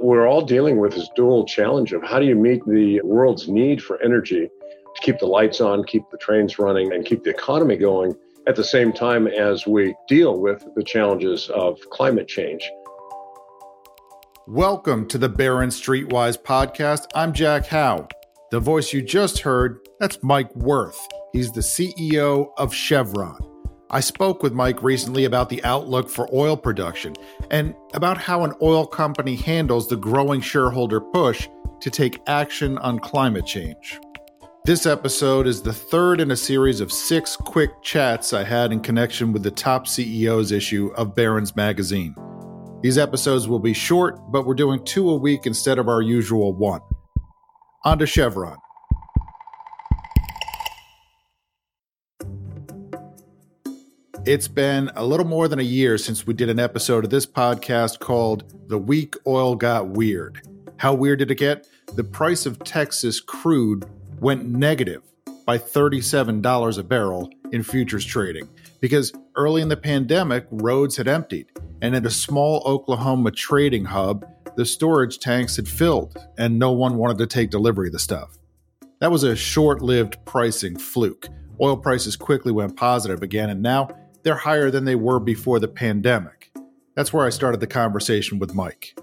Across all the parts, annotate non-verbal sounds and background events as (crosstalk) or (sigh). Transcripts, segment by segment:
we're all dealing with this dual challenge of how do you meet the world's need for energy to keep the lights on, keep the trains running, and keep the economy going at the same time as we deal with the challenges of climate change. Welcome to the Barron Streetwise podcast. I'm Jack Hough. The voice you just heard, that's Mike Wirth. He's the CEO of Chevron. I spoke with Mike recently about the outlook for oil production and about how an oil company handles the growing shareholder push to take action on climate change. This episode is the third in a series of six quick chats I had in connection with the top CEOs issue of Barron's magazine. These episodes will be short, but we're doing two a week instead of our usual one. On to Chevron. It's been a little more than a year since we did an episode of this podcast called The Week Oil Got Weird. How weird did it get? The price of Texas crude went negative by $37 a barrel in futures trading because early in the pandemic, roads had emptied, and at a small Oklahoma trading hub, the storage tanks had filled, and no one wanted to take delivery of the stuff. That was a short lived pricing fluke. Oil prices quickly went positive again, and now they're higher than they were before the pandemic. That's where I started the conversation with Mike.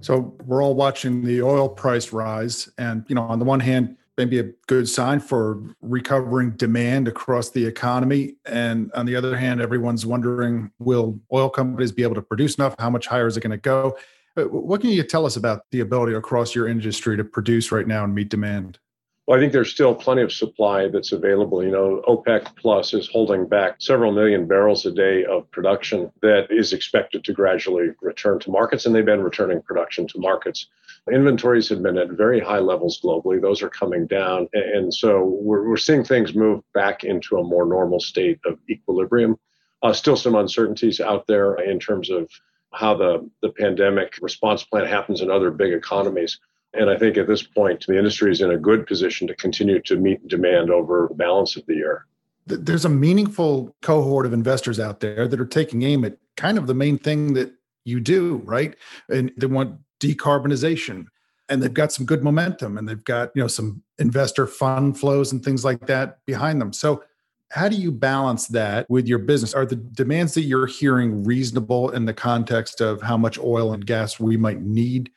So we're all watching the oil price rise. And, you know, on the one hand, maybe a good sign for recovering demand across the economy. And on the other hand, everyone's wondering will oil companies be able to produce enough? How much higher is it going to go? What can you tell us about the ability across your industry to produce right now and meet demand? Well, I think there's still plenty of supply that's available. You know, OPEC Plus is holding back several million barrels a day of production that is expected to gradually return to markets, and they've been returning production to markets. Inventories have been at very high levels globally. Those are coming down. And so we're, we're seeing things move back into a more normal state of equilibrium. Uh, still some uncertainties out there in terms of how the, the pandemic response plan happens in other big economies. And I think at this point, the industry is in a good position to continue to meet demand over the balance of the year. There's a meaningful cohort of investors out there that are taking aim at kind of the main thing that you do, right? And they want decarbonization and they've got some good momentum and they've got, you know, some investor fund flows and things like that behind them. So how do you balance that with your business? Are the demands that you're hearing reasonable in the context of how much oil and gas we might need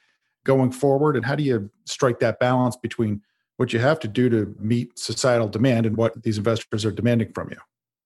going forward? And how do you strike that balance between what you have to do to meet societal demand and what these investors are demanding from you?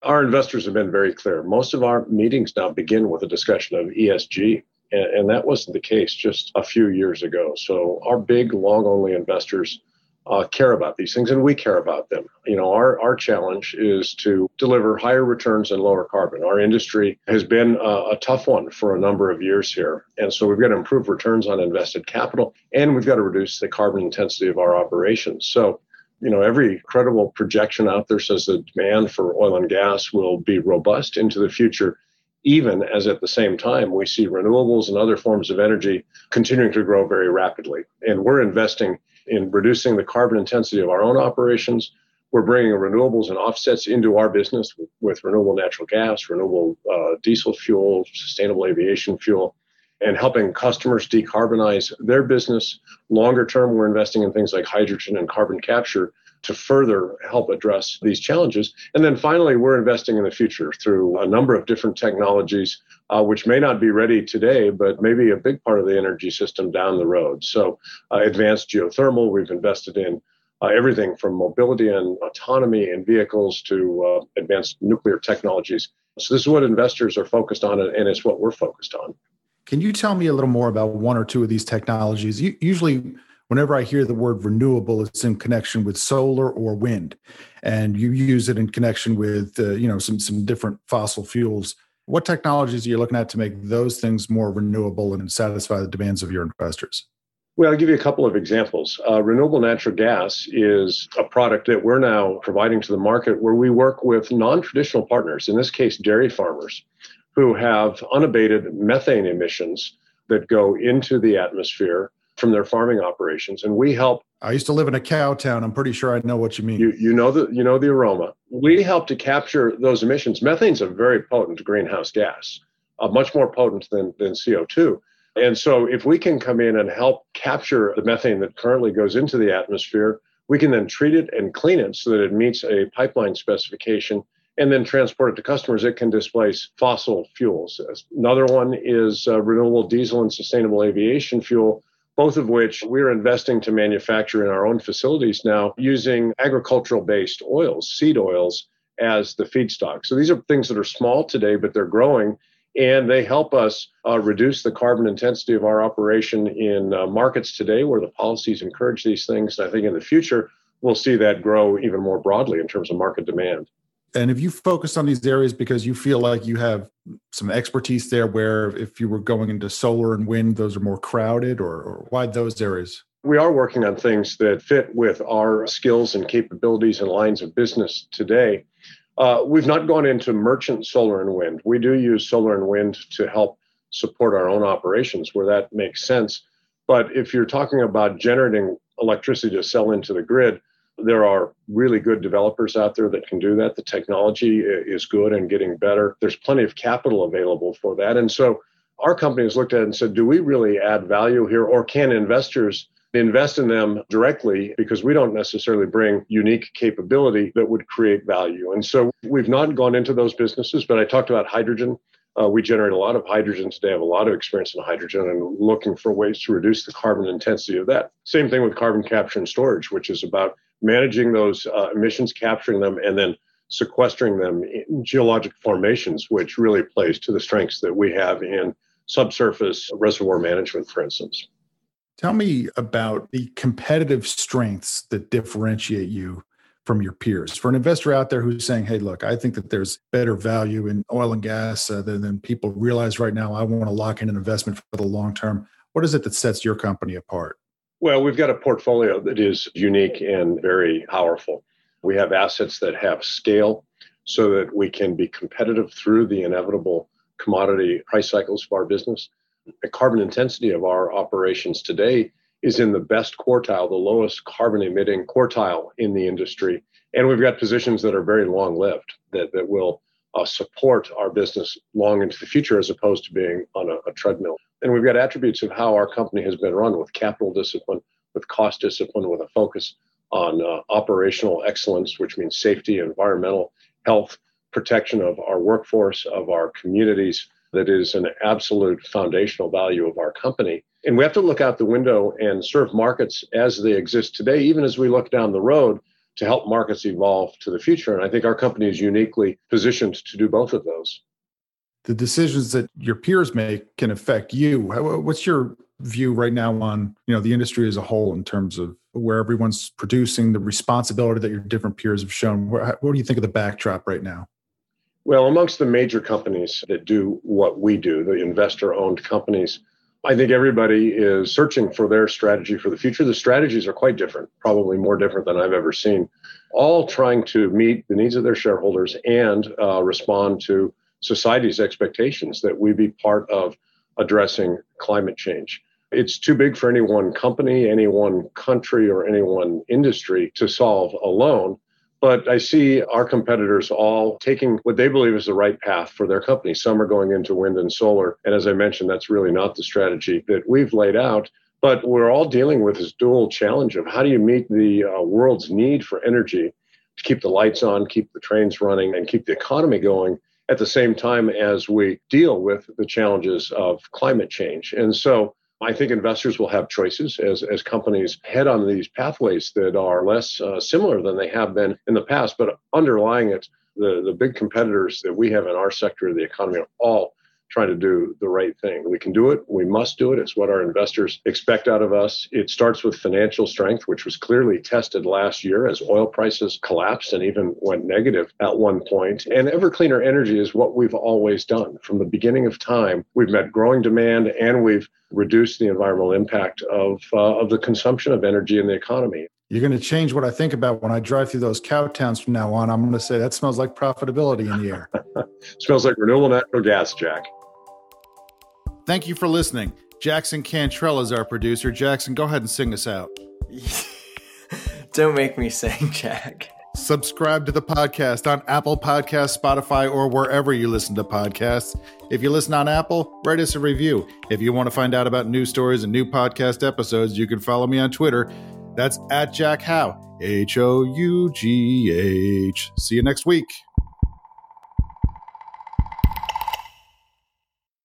Our investors have been very clear. Most of our meetings now begin with a discussion of ESG, and, that wasn't the case just a few years ago. So, our big long only investors uh, care about these things and we care about them. You know, our, our challenge is to deliver higher returns and lower carbon. Our industry has been a, a tough one for a number of years here. And so we've got to improve returns on invested capital and we've got to reduce the carbon intensity of our operations. So, you know, every credible projection out there says the demand for oil and gas will be robust into the future even as at the same time we see renewables and other forms of energy continuing to grow very rapidly. And we're investing in reducing the carbon intensity of our own operations. We're bringing renewables and offsets into our business with, with renewable natural gas, renewable uh, diesel fuel, sustainable aviation fuel, and helping customers decarbonize their business. Longer term, we're investing in things like hydrogen and carbon capture to further help address these challenges. And then finally, we're investing in the future through a number of different technologies, uh, which may not be ready today, but maybe a big part of the energy system down the road. So, uh, advanced geothermal, we've invested in uh, everything from mobility and autonomy in vehicles to uh, advanced nuclear technologies. So, this is what investors are focused on, and it's what we're focused on. Can you tell me a little more about one or two of these technologies? Usually, whenever I hear the word renewable, it's in connection with solar or wind, and you use it in connection with uh, you know some some different fossil fuels What technologies are you looking at to make those things more renewable and satisfy the demands of your investors? Well, I'll give you a couple of examples. Uh, renewable natural gas is a product that we're now providing to the market where we work with non traditional partners, in this case, dairy farmers, who have unabated methane emissions that go into the atmosphere from their farming operations. And we help. I used to live in a cow town. I'm pretty sure I know what you mean. You, you know the you know the aroma. We help to capture those emissions. Methane's a very potent greenhouse gas, uh, much more potent than, than CO2. And so, if we can come in and help capture the methane that currently goes into the atmosphere, we can then treat it and clean it so that it meets a pipeline specification and then transport it to customers. It can displace fossil fuels. Another one is uh, renewable diesel and sustainable aviation fuel, both of which we're investing to manufacture in our own facilities now using agricultural based oils, seed oils, as the feedstock. So these are things that are small today, but they're growing and they help us uh, reduce the carbon intensity of our operation in uh, markets today where the policies encourage these things. I think in the future, we'll see that grow even more broadly in terms of market demand. And if you focus on these areas because you feel like you have some expertise there, where if you were going into solar and wind, those are more crowded, or, or why those areas? We are working on things that fit with our skills and capabilities and lines of business today. Uh, we've not gone into merchant solar and wind. We do use solar and wind to help support our own operations where that makes sense. But if you're talking about generating electricity to sell into the grid, there are really good developers out there that can do that. The technology is good and getting better. There's plenty of capital available for that. And so our company has looked at it and said, do we really add value here or can investors invest in them directly because we don't necessarily bring unique capability that would create value. And so we've not gone into those businesses, but I talked about hydrogen. Uh, we generate a lot of hydrogen today, have a lot of experience in hydrogen and looking for ways to reduce the carbon intensity of that. Same thing with carbon capture and storage, which is about managing those uh, emissions, capturing them, and then sequestering them in geologic formations, which really plays to the strengths that we have in subsurface reservoir management, for instance. Tell me about the competitive strengths that differentiate you from your peers. For an investor out there who's saying, hey, look, I think that there's better value in oil and gas uh, than, than people realize right now. I want to lock in an investment for the long term. What is it that sets your company apart? Well, we've got a portfolio that is unique and very powerful. We have assets that have scale so that we can be competitive through the inevitable commodity price cycles of our business the carbon intensity of our operations today is in the best quartile, the lowest carbon emitting quartile in the industry. And we've got positions that are very long lived that, that will uh, support our business long into the future as opposed to being on a, a treadmill. And we've got attributes of how our company has been run with capital discipline, with cost discipline, with a focus on uh, operational excellence, which means safety, environmental health, protection of our workforce, of our communities, that is an absolute foundational value of our company. And we have to look out the window and serve markets as they exist today, even as we look down the road to help markets evolve to the future. And I think our company is uniquely positioned to do both of those. The decisions that your peers make can affect you. What's your view right now on you know the industry as a whole in terms of where everyone's producing, the responsibility that your different peers have shown? What do you think of the backdrop right now? Well, amongst the major companies that do what we do, the investor owned companies, I think everybody is searching for their strategy for the future. The strategies are quite different, probably more different than I've ever seen, all trying to meet the needs of their shareholders and uh, respond to society's expectations that we be part of addressing climate change. It's too big for any one company, any one country, or any one industry to solve alone. But I see our competitors all taking what they believe is the right path for their company. Some are going into wind and solar. And as I mentioned, that's really not the strategy that we've laid out. But we're all dealing with this dual challenge of how do you meet the uh, world's need for energy to keep the lights on, keep the trains running, and keep the economy going at the same time as we deal with the challenges of climate change. And so I think investors will have choices as, as companies head on these pathways that are less uh, similar than they have been in the past. But underlying it, the, the big competitors that we have in our sector of the economy are all trying to do the right thing. We can do it. We must do it. It's what our investors expect out of us. It starts with financial strength, which was clearly tested last year as oil prices collapsed and even went negative at one point. And ever cleaner energy is what we've always done. From the beginning of time, we've met growing demand and we've reduced the environmental impact of, uh, of the consumption of energy in the economy. You're going to change what I think about when I drive through those cow towns from now on. I'm going to say that smells like profitability in the air. (laughs) smells like renewable natural gas, Jack. Thank you for listening. Jackson Cantrell is our producer. Jackson, go ahead and sing us out. (laughs) Don't make me sing, Jack. Subscribe to the podcast on Apple Podcasts, Spotify, or wherever you listen to podcasts. If you listen on Apple, write us a review. If you want to find out about new stories and new podcast episodes, you can follow me on Twitter. That's at Jack Hough, H O U G H. See you next week.